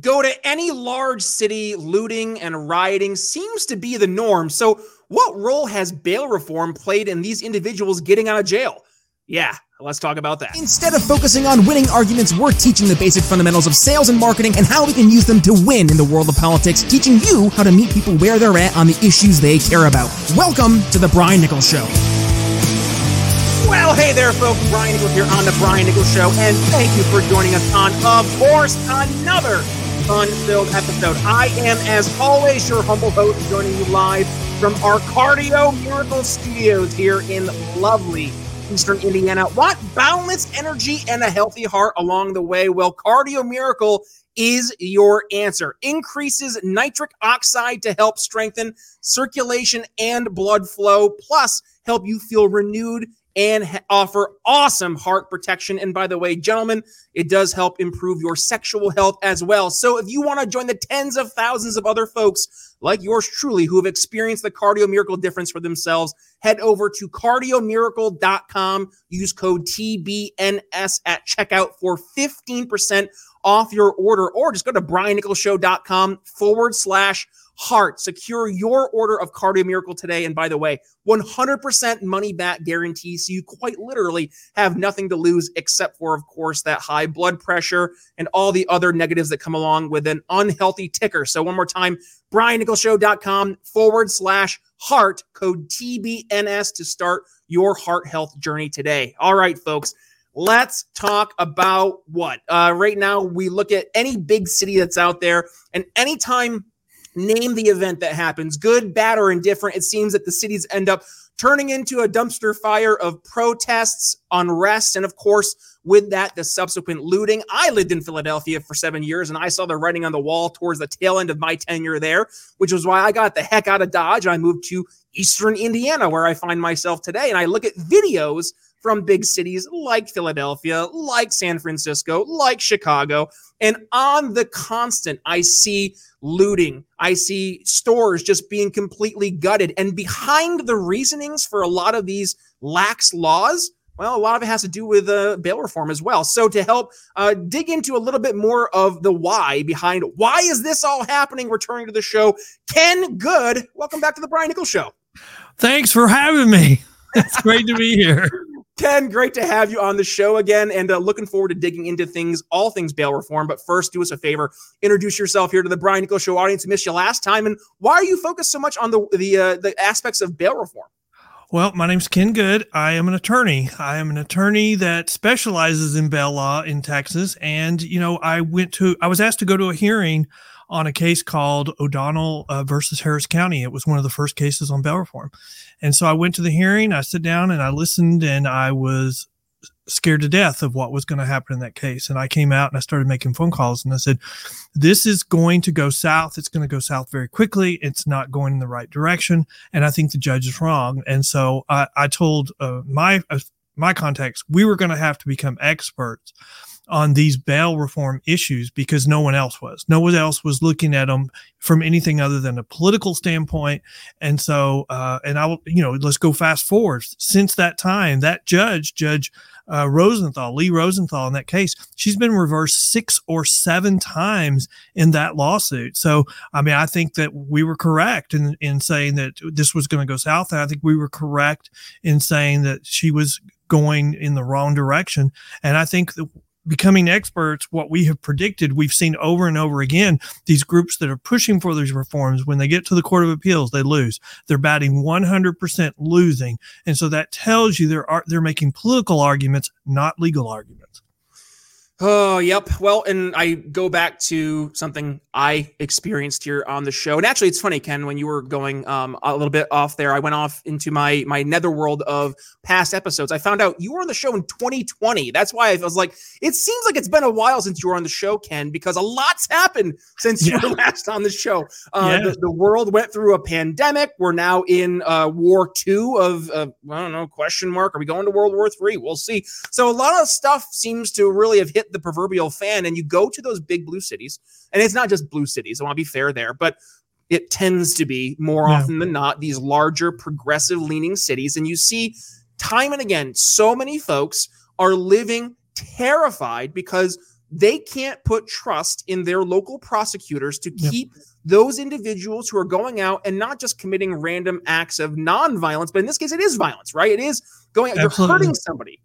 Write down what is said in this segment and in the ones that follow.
go to any large city, looting and rioting seems to be the norm. So, what role has bail reform played in these individuals getting out of jail? Yeah, let's talk about that. Instead of focusing on winning arguments, we're teaching the basic fundamentals of sales and marketing and how we can use them to win in the world of politics, teaching you how to meet people where they're at on the issues they care about. Welcome to The Brian Nichols Show. Well, hey there, folks. Brian Nichols here on The Brian Nichols Show, and thank you for joining us on, of course, another fun filled episode. I am, as always, your humble host, joining you live from our Cardio Miracle Studios here in lovely Eastern Indiana. Want boundless energy and a healthy heart along the way? Well, Cardio Miracle is your answer. Increases nitric oxide to help strengthen circulation and blood flow, plus help you feel renewed and offer awesome heart protection. And by the way, gentlemen, it does help improve your sexual health as well. So if you want to join the tens of thousands of other folks like yours truly who have experienced the cardio miracle difference for themselves, head over to cardiomiracle.com. Use code TBNS at checkout for 15% off your order, or just go to briannicholsshow.com forward slash heart. Secure your order of Cardio Miracle today. And by the way, 100% money back guarantee. So you quite literally have nothing to lose except for, of course, that high blood pressure and all the other negatives that come along with an unhealthy ticker. So one more time, briannicholsshow.com forward slash heart code TBNS to start your heart health journey today. All right, folks. Let's talk about what? Uh, right now, we look at any big city that's out there, and anytime name the event that happens, good, bad, or indifferent. It seems that the cities end up turning into a dumpster fire of protests, unrest, and of course, with that, the subsequent looting. I lived in Philadelphia for seven years and I saw the writing on the wall towards the tail end of my tenure there, which was why I got the heck out of Dodge. I moved to Eastern Indiana, where I find myself today. And I look at videos from big cities like Philadelphia, like San Francisco, like Chicago. And on the constant, I see looting. I see stores just being completely gutted. And behind the reasonings for a lot of these lax laws, well, a lot of it has to do with uh, bail reform as well. So, to help uh, dig into a little bit more of the why behind why is this all happening, returning to the show, Ken Good, welcome back to the Brian Nichols Show. Thanks for having me. It's great to be here. Ken, great to have you on the show again, and uh, looking forward to digging into things, all things bail reform. But first, do us a favor, introduce yourself here to the Brian Nichols Show audience. Missed you last time, and why are you focused so much on the the uh, the aspects of bail reform? Well, my name's Ken Good. I am an attorney. I am an attorney that specializes in bail law in Texas, and you know, I went to I was asked to go to a hearing on a case called O'Donnell uh, versus Harris County. It was one of the first cases on bail reform. And so I went to the hearing, I sat down and I listened and I was scared to death of what was going to happen in that case. And I came out and I started making phone calls and I said, this is going to go south. It's going to go south very quickly. It's not going in the right direction. And I think the judge is wrong. And so I, I told uh, my, uh, my contacts, we were going to have to become experts on these bail reform issues because no one else was. No one else was looking at them from anything other than a political standpoint. And so, uh, and I will, you know, let's go fast forward. Since that time, that judge, Judge uh, Rosenthal, Lee Rosenthal, in that case, she's been reversed six or seven times in that lawsuit. So, I mean, I think that we were correct in in saying that this was going to go south, and I think we were correct in saying that she was going in the wrong direction. And I think that becoming experts, what we have predicted, we've seen over and over again these groups that are pushing for these reforms, when they get to the Court of Appeals, they lose. They're batting 100% losing. And so that tells you they're, they're making political arguments, not legal arguments. Oh, yep. Well, and I go back to something I experienced here on the show. And actually, it's funny, Ken, when you were going um, a little bit off there, I went off into my my netherworld of past episodes. I found out you were on the show in 2020. That's why I was like, it seems like it's been a while since you were on the show, Ken, because a lot's happened since yeah. you were last on the show. Uh, yeah. the, the, world went through a pandemic. We're now in uh, War Two of uh, I don't know question mark. Are we going to World War Three? We'll see. So a lot of stuff seems to really have hit the proverbial fan and you go to those big blue cities, and it's not just blue cities, I want to be fair there, but it tends to be more yeah. often than not these larger progressive leaning cities. And you see time and again, so many folks are living terrified because they can't put trust in their local prosecutors to Yep. keep those individuals who are going out and not just committing random acts of non-violence, but in this case, it is violence, right? It is going out, you're hurting somebody.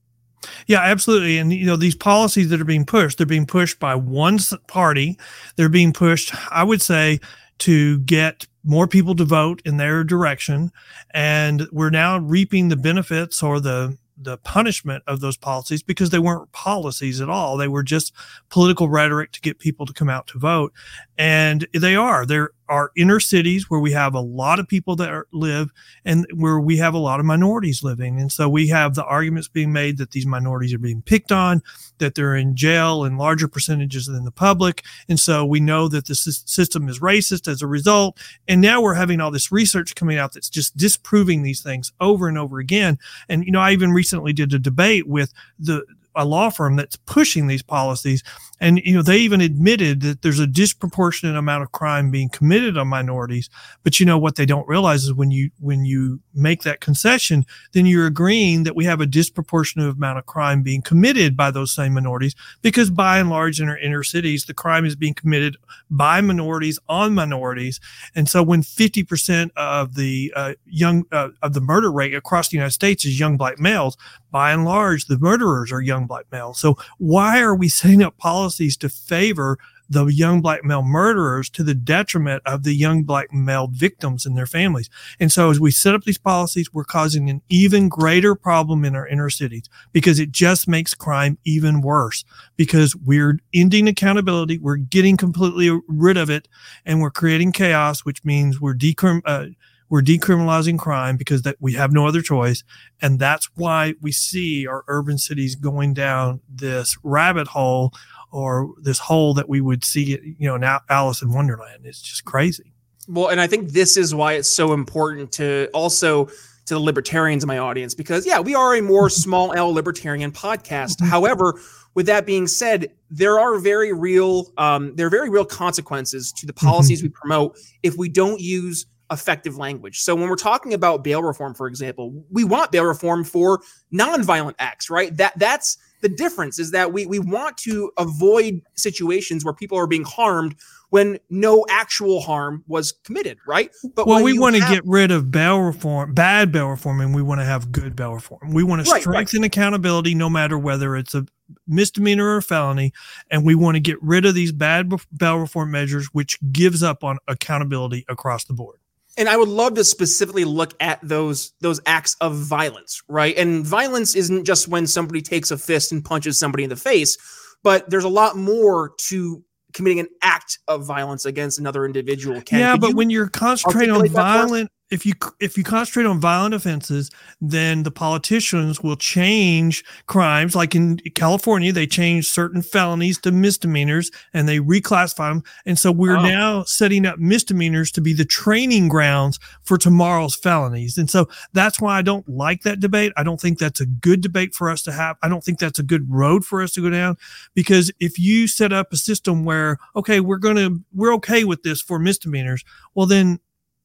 Yeah, absolutely. And you know, these policies that are being pushed, they're being pushed by one party. They're being pushed, I would say, to get more people to vote in their direction. And we're now reaping the benefits or the the punishment of those policies because they weren't policies at all. They were just political rhetoric to get people to come out to vote. And they are. There are inner cities where we have a lot of people that are, live and where we have a lot of minorities living. And so we have the arguments being made that these minorities are being picked on, that they're in jail in larger percentages than the public. And so we know that the system is racist as a result. And now we're having all this research coming out that's just disproving these things over and over again. And, you know, I even recently did a debate with the, a law firm that's pushing these policies and you know they even admitted that there's a disproportionate amount of crime being committed on minorities. But you know what they don't realize is when you when you make that concession then you're agreeing that we have a disproportionate amount of crime being committed by those same minorities because by and large in our inner cities the crime is being committed by minorities on minorities. And so when 50% of the uh, young uh, of the murder rate across the united states is young black males by and large the murderers are young black males. So why are we setting up policies to favor the young black male murderers to the detriment of the young black male victims and their families. And so as we set up these policies, we're causing an even greater problem in our inner cities because it just makes crime even worse because we're ending accountability. We're getting completely rid of it and we're creating chaos, which means we're decrim, uh, we're decriminalizing crime because that we have no other choice. And that's why we see our urban cities going down this rabbit hole or this hole that we would see, you know, now Alice in Wonderland. It's just crazy. Well, and I think this is why it's so important to also to the libertarians in my audience because yeah, we are a more small L libertarian podcast. However, with that being said, there are very real um, there are very real consequences to the policies we promote if we don't use effective language. So when we're talking about bail reform, for example, we want bail reform for nonviolent acts, right? That that's the difference is that we we want to avoid situations where people are being harmed when no actual harm was committed, right? But well, we want to have- get rid of bail reform, bad bail reform, and we want to have good bail reform. We want to Right, right. strengthen accountability no matter whether it's a misdemeanor or a felony, and we want to get rid of these bad bail reform measures, which gives up on accountability across the board. And I would love to specifically look at those those acts of violence, right? And violence isn't just when somebody takes a fist and punches somebody in the face, but there's a lot more to committing an act of violence against another individual. Ken, yeah, but when you're concentrating on articulate that for us? violent, if you if you concentrate on violent offenses, then the politicians will change crimes. Like in California, they changed certain felonies to misdemeanors and they reclassify them. And so we're Oh. now setting up misdemeanors to be the training grounds for tomorrow's felonies. And so that's why I don't like that debate. I don't think that's a good debate for us to have. I don't think that's a good road for us to go down because if you set up a system where okay we're going to we're okay with this for misdemeanors well then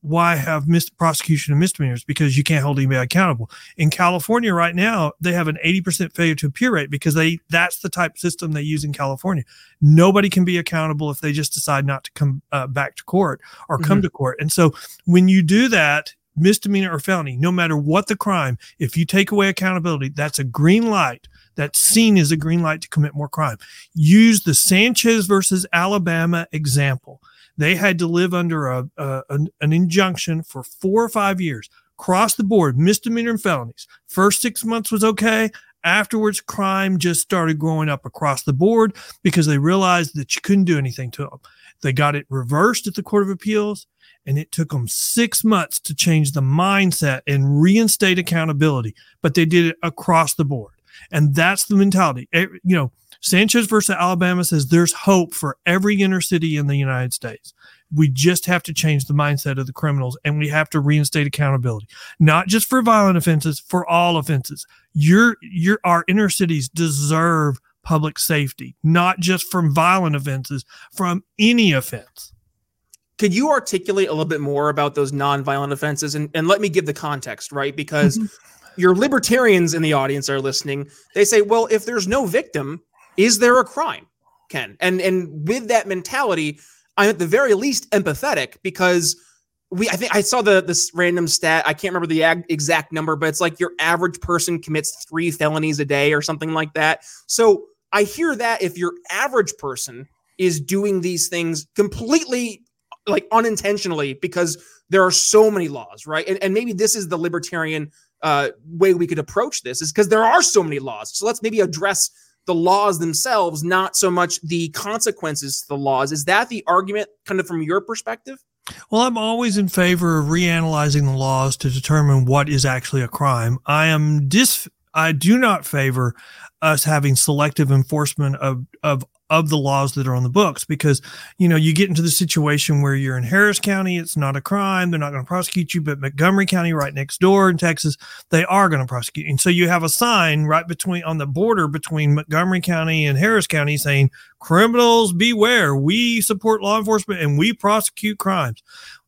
why have mis- prosecution of misdemeanors? Because you can't hold anybody accountable. In california right now they have an 80% failure to appear rate because they that's the type of system they use in california. Nobody can be accountable if they just decide not to come uh, back to court or come to court. And so when you do that misdemeanor or felony no matter what the crime if you take away accountability that's a green light that's seen as a green light to commit more crime. Use the Sanchez versus Alabama example. They had to live under a, a an, an injunction for four or five years, across the board, misdemeanor and felonies. First six months was okay. Afterwards, crime just started growing up across the board because they realized that you couldn't do anything to them. They got it reversed at the Court of Appeals, and it took them six months to change the mindset and reinstate accountability. But they did it across the board. And that's the mentality. Eh, You know, Sanchez versus Alabama says there's hope for every inner city in the United States. We just have to change the mindset of the criminals and we have to reinstate accountability, not just for violent offenses, for all offenses. Your, your, our inner cities deserve public safety, not just from violent offenses, from any offense. could you articulate a little bit more about those nonviolent offenses and, and let me give the context, right? Because mm-hmm. your libertarians in the audience are listening. They say, well, if there's no victim, is there a crime? Ken. And and with that mentality, I'm at the very least empathetic because we I think I saw the this random stat. I can't remember the ag- exact number, but it's like your average person commits 3 felonies a day or something like that. So I hear that if your average person is doing these things completely like unintentionally because there are so many laws, right? And, and maybe this is the libertarian uh, way we could approach this is because there are so many laws. So let's maybe address the laws themselves, not so much the consequences to the laws. Is that the argument kind of from your perspective? Well, I'm always in favor of reanalyzing the laws to determine what is actually a crime. I am dis I do not favor us having selective enforcement of of of the laws that are on the books because you know you get into the situation where you're in Harris County it's not a crime they're not going to prosecute you but Montgomery County right next door in Texas they are going to prosecute you. and so you have a sign right between on the border between Montgomery County and Harris County saying criminals beware. We support law enforcement and we prosecute crimes.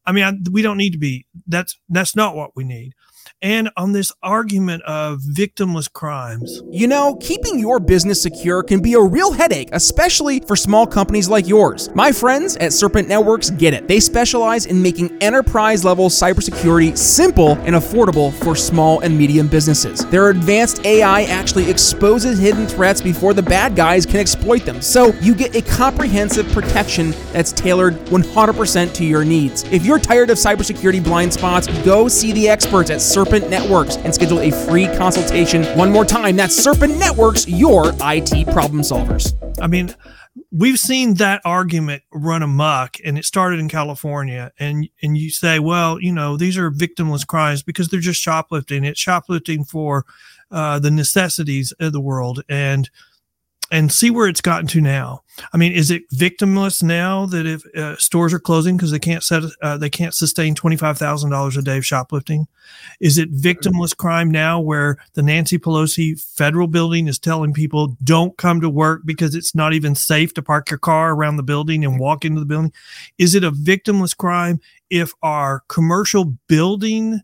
I mean I, we don't need to be that's that's not what we need and on this argument of victimless crimes. You know, keeping your business secure can be a real headache, especially for small companies like yours. My friends at Serpent Networks get it. They specialize in making enterprise level cybersecurity simple and affordable for small and medium businesses. Their advanced AI actually exposes hidden threats before the bad guys can exploit them. So you get a comprehensive protection that's tailored 100% to your needs. If you're tired of cybersecurity blind spots, go see the experts at Serpent Serpent Networks and schedule a free consultation. One more time, that's Serpent Networks, your IT problem solvers. I mean, we've seen that argument run amok and it started in California and and you say well you know these are victimless crimes because they're just shoplifting it's shoplifting for uh, the necessities of the world and and see where it's gotten to now. I mean, is it victimless now that if uh, stores are closing because they can't set uh, they can't sustain twenty five thousand dollars a day of shoplifting? Is it victimless crime now where the Nancy Pelosi federal building is telling people don't come to work because it's not even safe to park your car around the building and walk into the building? Is it a victimless crime if our commercial building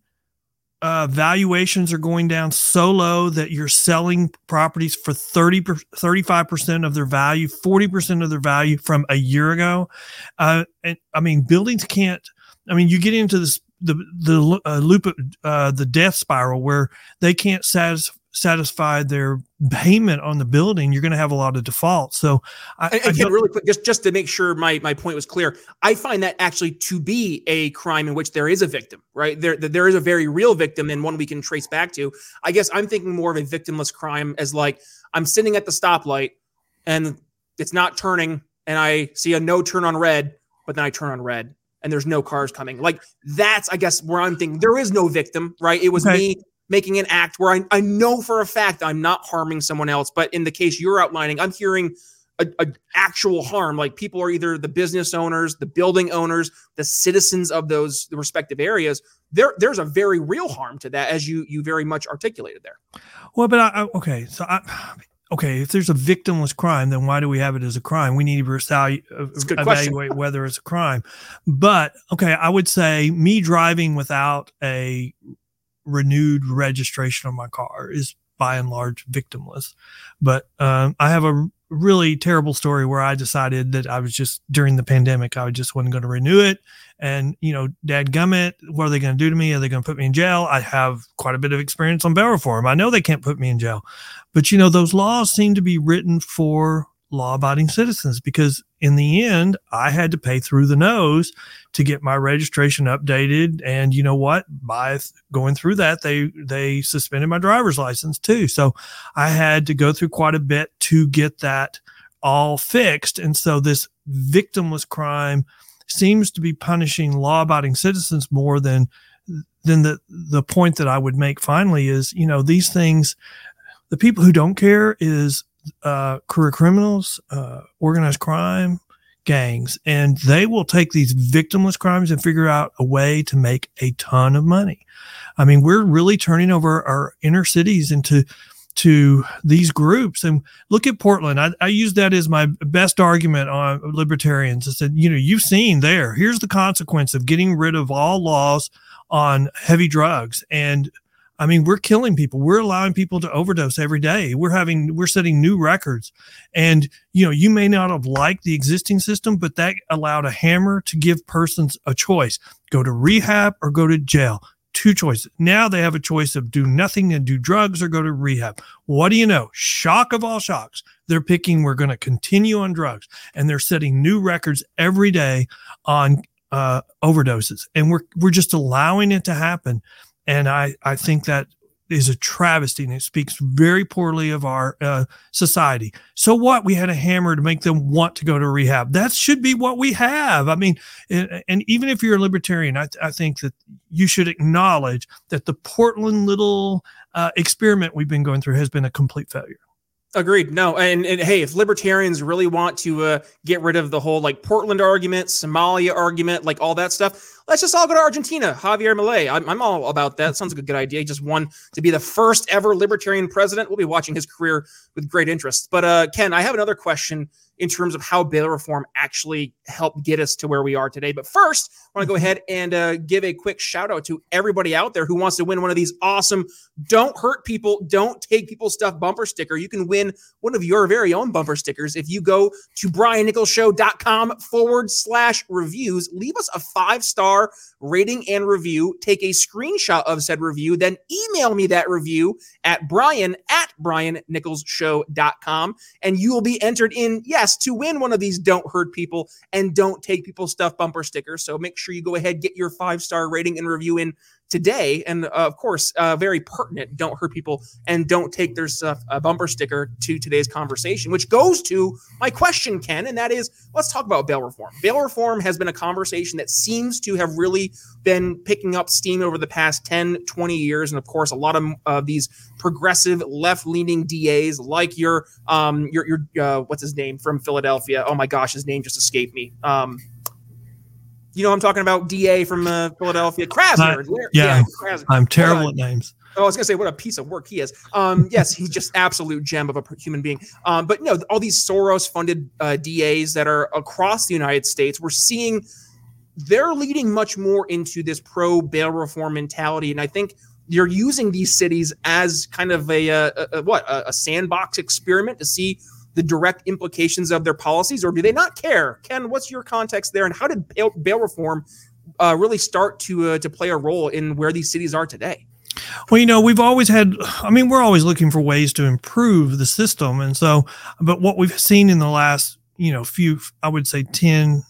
uh, valuations are going down so low that you're selling properties for 30 35% of their value 40% of their value from a year ago. Uh, and i mean buildings can't i mean you get into this the the uh, loop of uh, the death spiral where they can't satisfy satisfy their payment on the building, you're going to have a lot of defaults. So, I, I again, really quick, just just to make sure my my point was clear, I find that actually to be a crime in which there is a victim, right? There there is a very real victim and one we can trace back to. I guess I'm thinking more of a victimless crime as like I'm sitting at the stoplight and it's not turning, and I see a no turn on red, but then I turn on red and there's no cars coming. Like that's, I guess, where I'm thinking there is no victim, right? It was okay. me making an act where I, I know for a fact I'm not harming someone else. But in the case you're outlining, I'm hearing a, a, actual harm. Like people are either the business owners, the building owners, the citizens of those the respective areas. There, there's a very real harm to that, as you you very much articulated there. Well, but I, okay, so I, okay, if there's a victimless crime, then why do we have it as a crime? We need to evaluate, uh, evaluate whether it's a crime. But okay, I would say me driving without a renewed registration on my car is by and large victimless. But um, I have a really terrible story where I decided that I was just during the pandemic, I just wasn't going to renew it. And, you know, dad gummit, what are they going to do to me? Are they going to put me in jail? I have quite a bit of experience on bail reform. I know they can't put me in jail. But, you know, those laws seem to be written for law abiding citizens because in the end, I had to pay through the nose to get my registration updated. And you know what? By going through that, they, they suspended my driver's license too. So I had to go through quite a bit to get that all fixed. And so this victimless crime seems to be punishing law abiding citizens more than then the the point that I would make finally is, you know, these things, the people who don't care is uh, career criminals, uh, organized crime, gangs, and they will take these victimless crimes and figure out a way to make a ton of money. I mean, we're really turning over our inner cities into to these groups and look at Portland. I, I use that as my best argument on libertarians. I said, you know, you've seen there, here's the consequence of getting rid of all laws on heavy drugs. And I mean, we're killing people. We're allowing people to overdose every day. We're having, we're setting new records. And, you know, you may not have liked the existing system, but that allowed a hammer to give persons a choice go to rehab or go to jail. Two choices. Now they have a choice of do nothing and do drugs or go to rehab. What do you know? Shock of all shocks. They're picking, we're going to continue on drugs. And they're setting new records every day on uh, overdoses. And we're, we're just allowing it to happen. And I, I think that is a travesty and it speaks very poorly of our uh, society. So what? We had a hammer to make them want to go to rehab. That should be what we have. I mean, and, and even if you're a libertarian, I, I, think that you should acknowledge that the Portland little uh, experiment we've been going through has been a complete failure. Agreed. No, and, and hey, if libertarians really want to uh, get rid of the whole like Portland argument, Somalia argument, like all that stuff, let's just all go to Argentina. Javier Milei, I'm, I'm all about that. Sounds like a good idea. Just won to be the first ever libertarian president. We'll be watching his career with great interest. But uh, Ken, I have another question in terms of how bail reform actually helped get us to where we are today. But first, I want to go ahead and uh, give a quick shout out to everybody out there who wants to win one of these awesome "Don't Hurt People, Don't Take People Stuff" bumper sticker. You can win one of your very own bumper stickers if you go to briannicholsshow.com forward slash reviews. Leave us a five star rating and review. Take a screenshot of said review, then email me that review at brian at briannicholsshow.com, and you will be entered in, to win one of these Don't Hurt People and Don't Take People Stuff bumper stickers. So make sure you go ahead, get your five star rating and review in today. And uh, of course, uh, very pertinent. Don't hurt people and don't take their stuff, a bumper sticker to today's conversation, which goes to my question, Ken, and that is let's talk about bail reform. Bail reform has been a conversation that seems to have really been picking up steam over the past 10, 20 years. And of course, a lot of uh, these progressive left leaning DAs like your, um, your, your, uh, what's his name from Philadelphia? Oh my gosh, his name just escaped me. Um, you know, I'm talking about DA from uh, Philadelphia, Krasner. Uh, yeah, yeah Krasner. I'm terrible at names. Oh, I was gonna say what a piece of work he is. Um, yes, he's just absolute gem of a human being. Um, but no, all these Soros-funded uh, DAs that are across the United States, we're seeing they're leading much more into this pro bail reform mentality, and I think you're using these cities as kind of a, a, a what a, a sandbox experiment to see the direct implications of their policies, or do they not care? Ken, what's your context there, and how did bail, bail reform uh, really start to uh, to play a role in where these cities are today? Well, you know, we've always had, I mean, we're always looking for ways to improve the system. And so, but what we've seen in the last, you know, few, I would say 10,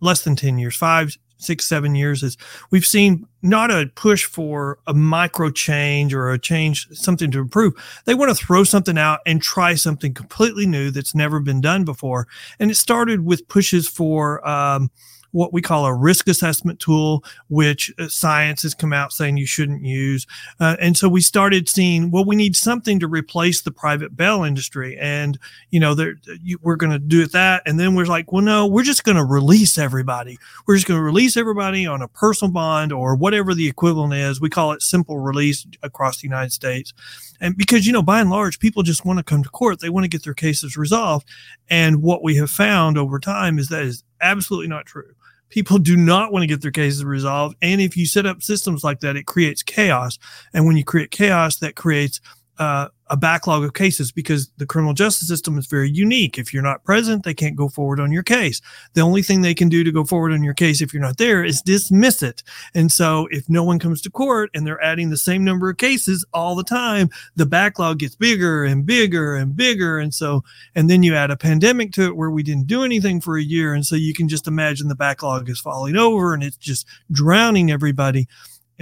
less than 10 years, five, six, seven years is we've seen not a push for a micro change or a change, something to improve. They want to throw something out and try something completely new that's never been done before. And it started with pushes for, um, what we call a risk assessment tool, which uh, science has come out saying you shouldn't use. Uh, and so we started seeing, well, we need something to replace the private bail industry. And, you know, you, we're going to do it that. And then we're like, well, no, we're just going to release everybody. We're just going to release everybody on a personal bond or whatever the equivalent is. We call it simple release across the United States. And because, you know, by and large, people just want to come to court, they want to get their cases resolved. And what we have found over time is that is absolutely not true people do not want to get their cases resolved. And if you set up systems like that, it creates chaos. And when you create chaos, that creates uh, a backlog of cases because the criminal justice system is very unique. If you're not present, they can't go forward on your case. The only thing they can do to go forward on your case if you're not there is dismiss it. And so if no one comes to court and they're adding the same number of cases all the time, the backlog gets bigger and bigger and bigger. And so, and then you add a pandemic to it where we didn't do anything for a year. And so you can just imagine the backlog is falling over and it's just drowning everybody.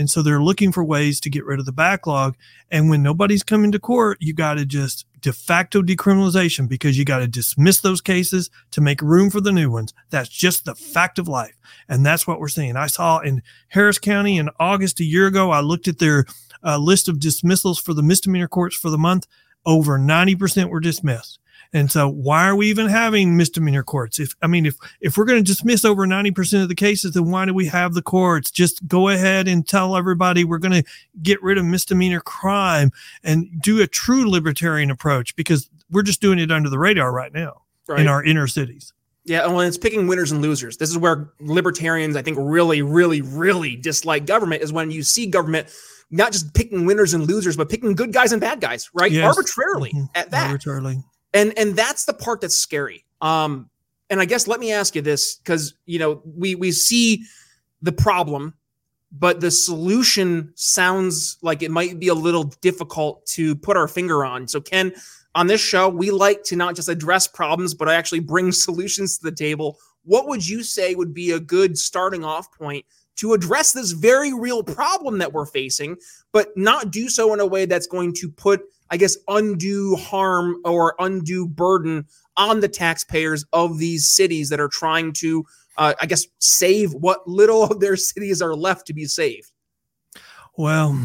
And so they're looking for ways to get rid of the backlog. And when nobody's coming to court, you got to just de facto decriminalization because you got to dismiss those cases to make room for the new ones. That's just the fact of life. And that's what we're seeing. I saw in Harris County in August a year ago, I looked at their uh, list of dismissals for the misdemeanor courts for the month. Over 90% were dismissed. And so why are we even having misdemeanor courts? If I mean if if we're going to dismiss over 90% of the cases, then why do we have the courts? Just go ahead and tell everybody we're going to get rid of misdemeanor crime and do a true libertarian approach because we're just doing it under the radar right now right. in our inner cities. Yeah, well, it's picking winners and losers. This is where libertarians, I think, really, really, really dislike government is when you see government not just picking winners and losers, but picking good guys and bad guys, right? Yes. Arbitrarily mm-hmm. at that. Arbitrarily. And and that's the part that's scary. Um, and I guess let me ask you this, because you know, we we see the problem, but the solution sounds like it might be a little difficult to put our finger on. So Ken, on this show, we like to not just address problems, but actually bring solutions to the table. What would you say would be a good starting off point to address this very real problem that we're facing, but not do so in a way that's going to put, I guess, undue harm or undue burden on the taxpayers of these cities that are trying to, uh, I guess, save what little of their cities are left to be saved? Well,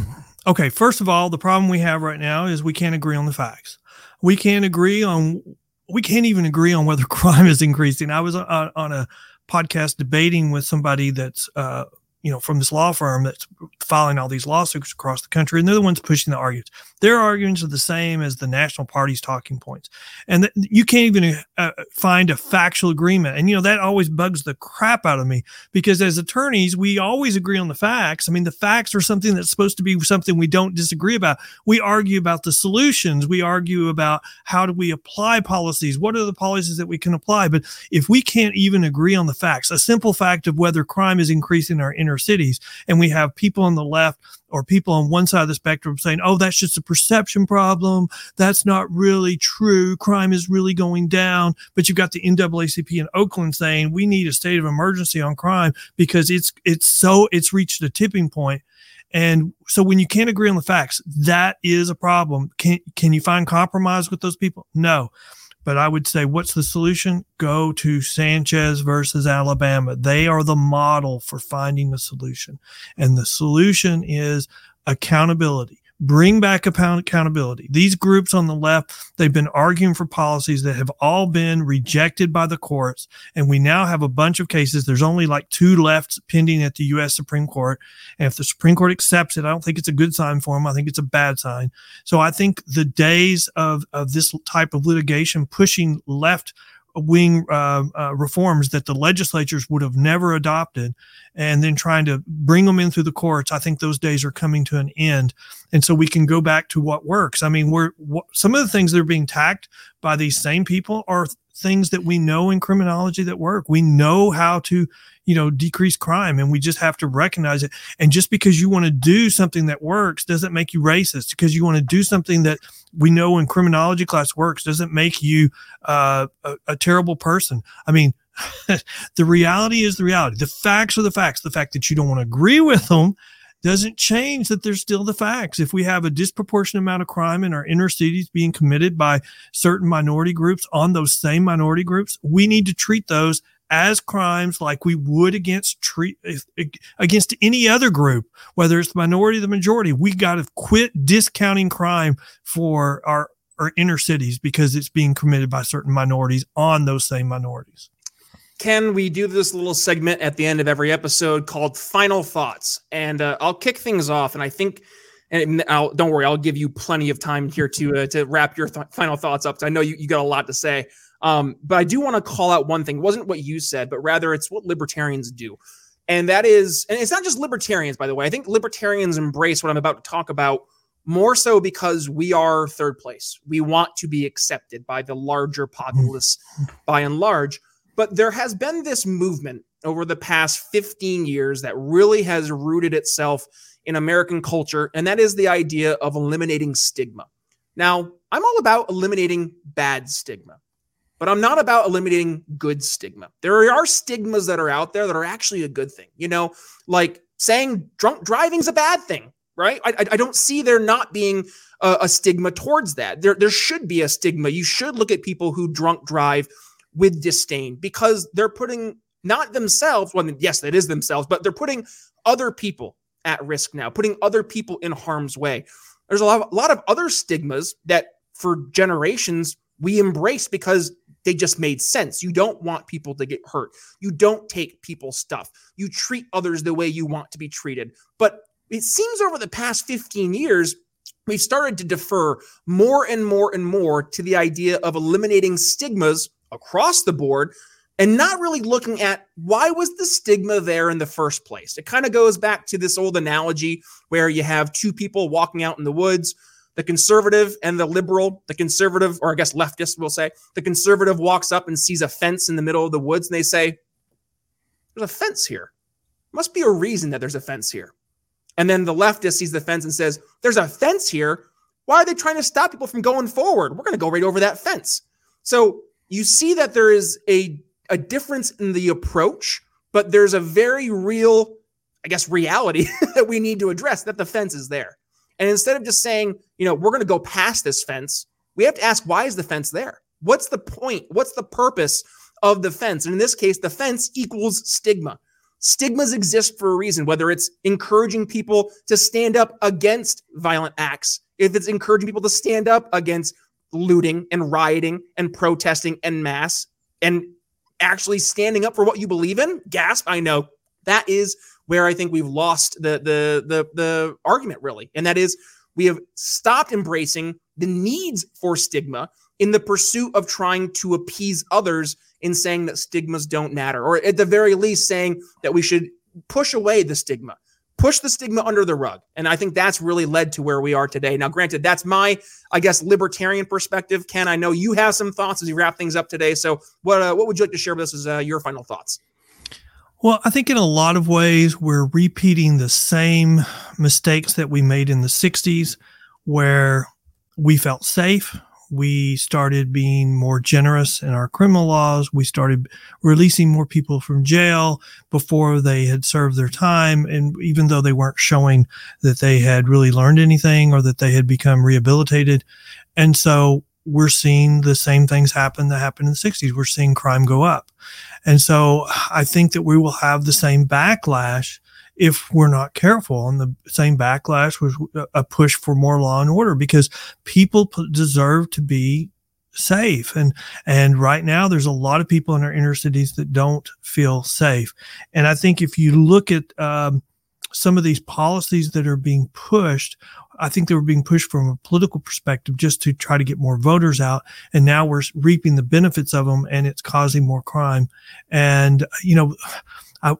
okay. First of all, the problem we have right now is we can't agree on the facts we can't agree on we can't even agree on whether crime is increasing. I was on, on a podcast debating with somebody that's uh, you know, from this law firm that's filing all these lawsuits across the country, and they're the ones pushing the arguments. Their arguments are the same as the national party's talking points, and th- you can't even uh, find a factual agreement. And you know that always bugs the crap out of me because as attorneys, we always agree on the facts. I mean, the facts are something that's supposed to be something we don't disagree about. We argue about the solutions. We argue about how do we apply policies. What are the policies that we can apply? But if we can't even agree on the facts, a simple fact of whether crime is increasing in our inner cities. And we have people on the left or people on one side of the spectrum saying, oh, that's just a perception problem. That's not really true. Crime is really going down. But you've got the NAACP in Oakland saying we need a state of emergency on crime because it's it's so it's reached a tipping point. And so when you can't agree on the facts, that is a problem. Can can you find compromise with those people? No. But I would say, what's the solution? Go to Sanchez versus Alabama. They are the model for finding a solution. And the solution is accountability bring back accountability. These groups on the left, they've been arguing for policies that have all been rejected by the courts. And we now have a bunch of cases. There's only like two left pending at the U.S. Supreme Court. And if the Supreme Court accepts it, I don't think it's a good sign for them. I think it's a bad sign. So I think the days of, of this type of litigation pushing left wing uh, uh, reforms that the legislatures would have never adopted and then trying to bring them in through the courts i think those days are coming to an end. And so we can go back to what works. I mean we're what, some of the things that are being tacked by these same people are things that we know in criminology that work. We know how to you know decrease crime and we just have to recognize it. And just because you want to do something that works doesn't make you racist. Because you want to do something that we know in criminology class works doesn't make you uh, a, a terrible person. I mean the reality is the reality. The facts are the facts. The fact that you don't want to agree with them doesn't change that there's still the facts. If we have a disproportionate amount of crime in our inner cities being committed by certain minority groups on those same minority groups, we need to treat those as crimes like we would against treat against any other group, whether it's the minority or the majority. We got to quit discounting crime for our, our inner cities because it's being committed by certain minorities on those same minorities. Ken, we do this little segment at the end of every episode called Final Thoughts, and uh, I'll kick things off. And I think, and I'll, don't worry, I'll give you plenty of time here to uh, to wrap your th- final thoughts up. I know you, you got a lot to say. Um, but I do want to call out one thing. It wasn't what you said, but rather it's what libertarians do. And that is, and it's not just libertarians, by the way. I think libertarians embrace what I'm about to talk about more so because we are third place. We want to be accepted by the larger populace by and large. But there has been this movement over the past 15 years that really has rooted itself in American culture, and that is the idea of eliminating stigma. Now, I'm all about eliminating bad stigma but I'm not about eliminating good stigma. There are stigmas that are out there that are actually a good thing. You know, like saying drunk driving's a bad thing, right? I, I don't see there not being a, a, stigma towards that. There, there should be a stigma. You should look at people who drunk drive with disdain because they're putting not themselves, well, yes, that is themselves, but they're putting other people at risk now, putting other people in harm's way. There's a lot, of, a lot of other stigmas that for generations we embrace because they just made sense. You don't want people to get hurt. You don't take people's stuff. You treat others the way you want to be treated. But it seems over the past 15 years, we've started to defer more and more and more to the idea of eliminating stigmas across the board and not really looking at why was the stigma there in the first place. It kind of goes back to this old analogy where you have two people walking out in the woods, the conservative and the liberal, the conservative, or I guess leftist will say, the conservative walks up and sees a fence in the middle of the woods and they say, There's a fence here. Must be a reason that there's a fence here. And then the leftist sees the fence and says, There's a fence here. Why are they trying to stop people from going forward? We're going to go right over that fence. So you see that there is a, a difference in the approach, but there's a very real, I guess, reality that we need to address that the fence is there. And instead of just saying, you know, we're going to go past this fence, we have to ask, why is the fence there? What's the point? What's the purpose of the fence? And in this case, the fence equals stigma. Stigmas exist for a reason, whether it's encouraging people to stand up against violent acts, if it's encouraging people to stand up against looting and rioting and protesting en masse and actually standing up for what you believe in. Gasp, I know. That is where I think we've lost the the the the argument really. And that is we have stopped embracing the needs for stigma in the pursuit of trying to appease others in saying that stigmas don't matter or at the very least saying that we should push away the stigma push the stigma under the rug. And i think that's really led to where we are today. Now granted that's my i guess libertarian perspective. Ken i know you have some thoughts as we wrap things up today. So what uh, what would you like to share with us as uh, your final thoughts well, I think in a lot of ways, we're repeating the same mistakes that we made in the 60s, where we felt safe. We started being more generous in our criminal laws. We started releasing more people from jail before they had served their time. And even though they weren't showing that they had really learned anything or that they had become rehabilitated. And so we're seeing the same things happen that happened in the 60s. We're seeing crime go up. And so I think that we will have the same backlash if we're not careful. And the same backlash was a push for more law and order because people deserve to be safe. And, and right now there's a lot of people in our inner cities that don't feel safe. And I think if you look at, um, some of these policies that are being pushed I think they were being pushed from a political perspective just to try to get more voters out. And now we're reaping the benefits of them and it's causing more crime. And, you know, I,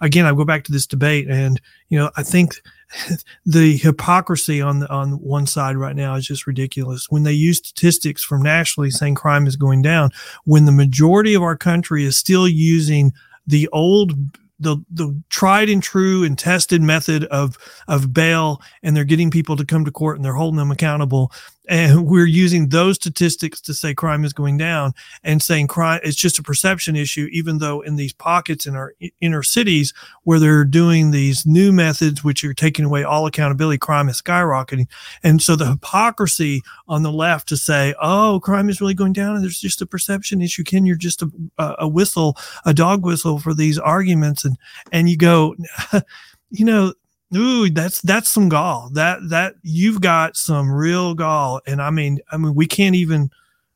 again, I go back to this debate and, you know, I think the hypocrisy on the, on one side right now is just ridiculous. When they use statistics from nationally saying crime is going down, when the majority of our country is still using the old the the tried and true and tested method of of bail and they're getting people to come to court and they're holding them accountable and we're using those statistics to say crime is going down and saying crime it's just a perception issue even though in these pockets in our inner cities where they're doing these new methods which are taking away all accountability crime is skyrocketing. And so the hypocrisy on the left to say oh crime is really going down and there's just a perception issue. Ken you're just a, a whistle a dog whistle for these arguments. And and you go you know Ooh, that's that's some gall. That that you've got some real gall, and I mean, I mean, we can't even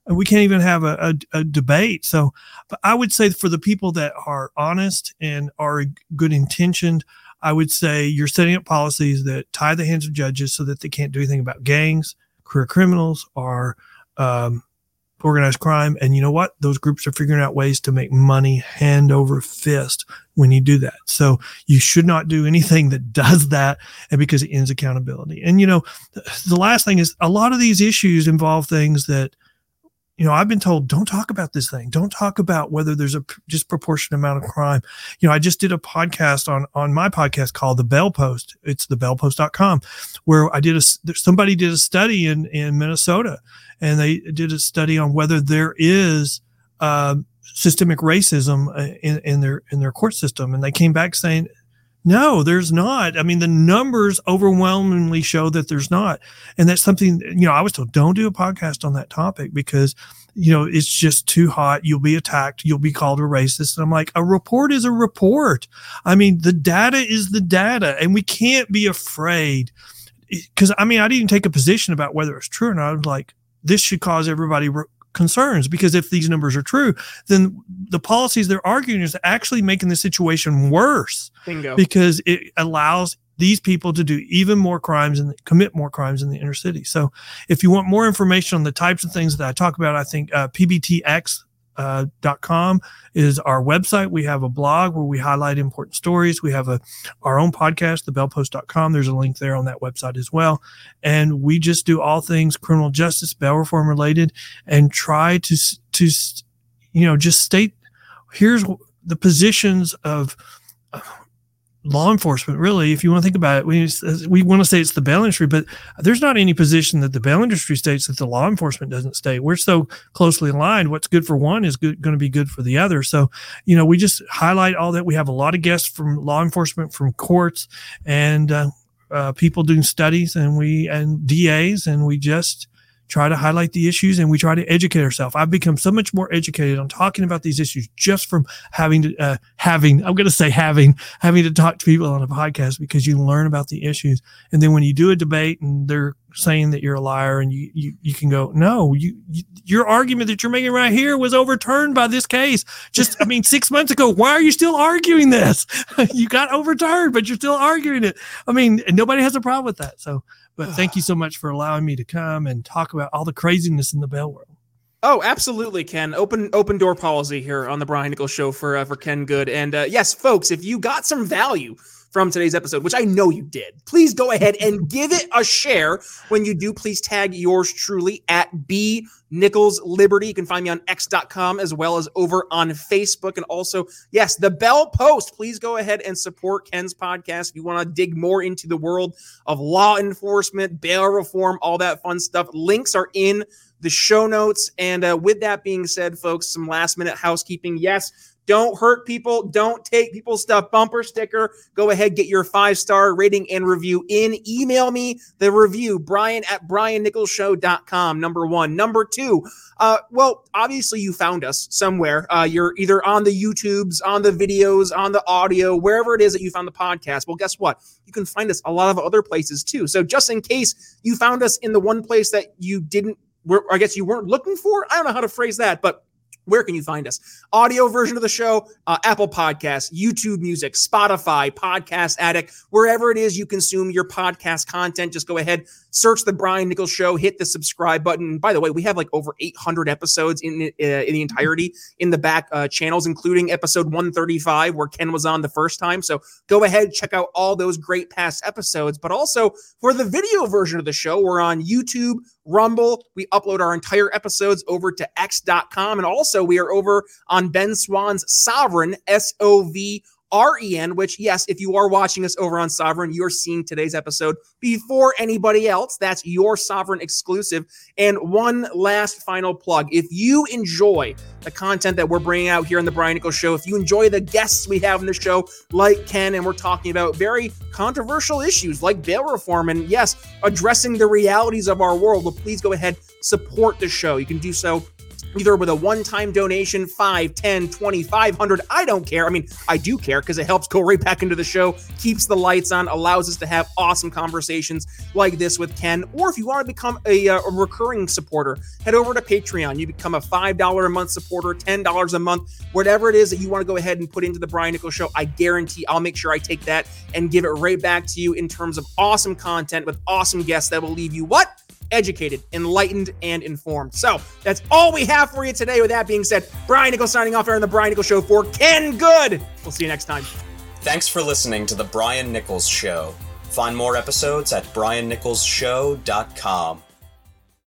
we can't even have a, a, a, debate. So, I would say for the people that are honest and are good intentioned, I would say you're setting up policies that tie the hands of judges so that they can't do anything about gangs, career criminals, or um, organized crime. And you know what? Those groups are figuring out ways to make money hand over fist when you do that. So you should not do anything that does that and because it ends accountability. And you know, the last thing is a lot of these issues involve things that you know, I've been told don't talk about this thing. Don't talk about whether there's a disproportionate amount of crime. You know, I just did a podcast on on my podcast called The Bail Post. It's thebailpost.com where I did a somebody did a study in in Minnesota and they did a study on whether there is uh, systemic racism uh, in, in their in their court system and they came back saying no, there's not. I mean, the numbers overwhelmingly show that there's not. And that's something, you know, I was told don't do a podcast on that topic because, you know, it's just too hot. You'll be attacked. You'll be called a racist. And I'm like, a report is a report. I mean, the data is the data, and we can't be afraid. Because, I mean, I didn't take a position about whether it's true or not. I was like, this should cause everybody concerns because if these numbers are true, then the policies they're arguing is actually making the situation worse. Bingo. Because it allows these people to do even more crimes and commit more crimes in the inner city. So if you want more information on the types of things that I talk about, I think uh, PBTX uh, .com is our website. We have a blog where we highlight important stories. We have a our own podcast, thebailpost.com. There's a link there on that website as well. And we just do all things criminal justice, bail reform related, and try to to you know just state here's the positions of law enforcement really if you want to think about it we, we want to say it's the bail industry but there's not any position that the bail industry states that the law enforcement doesn't state we're so closely aligned what's good for one is good, going to be good for the other. So you know we just highlight all that. We have a lot of guests from law enforcement from courts and uh, uh, people doing studies and we and das and we just try to highlight the issues and we try to educate ourselves. I've become so much more educated on talking about these issues just from having to, uh, having, I'm going to say having, having to talk to people on a podcast because you learn about the issues. And then when you do a debate and they're saying that you're a liar and you, you, you can go, no, you, you, your argument that you're making right here was overturned by this case. Just, I mean, six months ago, why are you still arguing this? you got overturned, but you're still arguing it. I mean, nobody has a problem with that. So, but thank you so much for allowing me to come and talk about all the craziness in the bail world. Oh, absolutely, Ken. Open open door policy here on the Brian Nichols Show for uh, for Ken Good. And uh, yes, folks, if you got some value from today's episode, which I know you did, please go ahead and give it a share. When you do, please tag yours truly at B Nichols Liberty. You can find me on X.com as well as over on Facebook. And also, yes, the Bail Post. Please go ahead and support Ken's podcast if you want to dig more into the world of law enforcement, bail reform, all that fun stuff. Links are in the show notes. And uh, with that being said, folks, some last minute housekeeping. Yes, don't hurt people. Don't take people's stuff. Bumper sticker. Go ahead, get your five star rating and review in. Email me the review, Brian at BrianNicholsShow.com. Number one. Number two, uh, well, obviously you found us somewhere. Uh, you're either on the YouTubes, on the videos, on the audio, wherever it is that you found the podcast. Well, guess what? You can find us a lot of other places too. So just in case you found us in the one place that you didn't, I guess you weren't looking for, I don't know how to phrase that, but where can you find us? Audio version of the show, uh, Apple Podcasts, YouTube Music, Spotify, Podcast Addict, wherever it is you consume your podcast content. Just go ahead, search the Brian Nichols Show, hit the subscribe button. By the way, we have like over 800 episodes in uh, in the entirety in the back uh, channels, including episode 135 where Ken was on the first time. So go ahead, check out all those great past episodes. But also for the video version of the show, we're on YouTube, Rumble. We upload our entire episodes over to X.com, and also we are over on Ben Swann's Sovren, S O V REN, which, yes, if you are watching us over on Sovren, you're seeing today's episode before anybody else. That's your Sovren exclusive. And one last final plug if you enjoy the content that we're bringing out here on the Brian Nichols Show, if you enjoy the guests we have in the show, like Ken, and we're talking about very controversial issues like bail reform and, yes, addressing the realities of our world, well, please go ahead, support the show. You can do so either with a one-time donation 5 10 20 500 i don't care. I mean i do care because it helps go right back into the show keeps the lights on allows us to have awesome conversations like this with ken. Or if you want to become a, uh, a recurring supporter head over to patreon. You become a $5 a month supporter $10 a month whatever it is that you want to go ahead and put into the brian nichols show i guarantee i'll make sure i take that and give it right back to you in terms of awesome content with awesome guests that will leave you what educated, enlightened, and informed. So that's all we have for you today. With that being said, Brian Nichols signing off here on the Brian Nichols Show for Ken Good. We'll see you next time. Thanks for listening to the Brian Nichols Show. Find more episodes at briannicholsshow.com.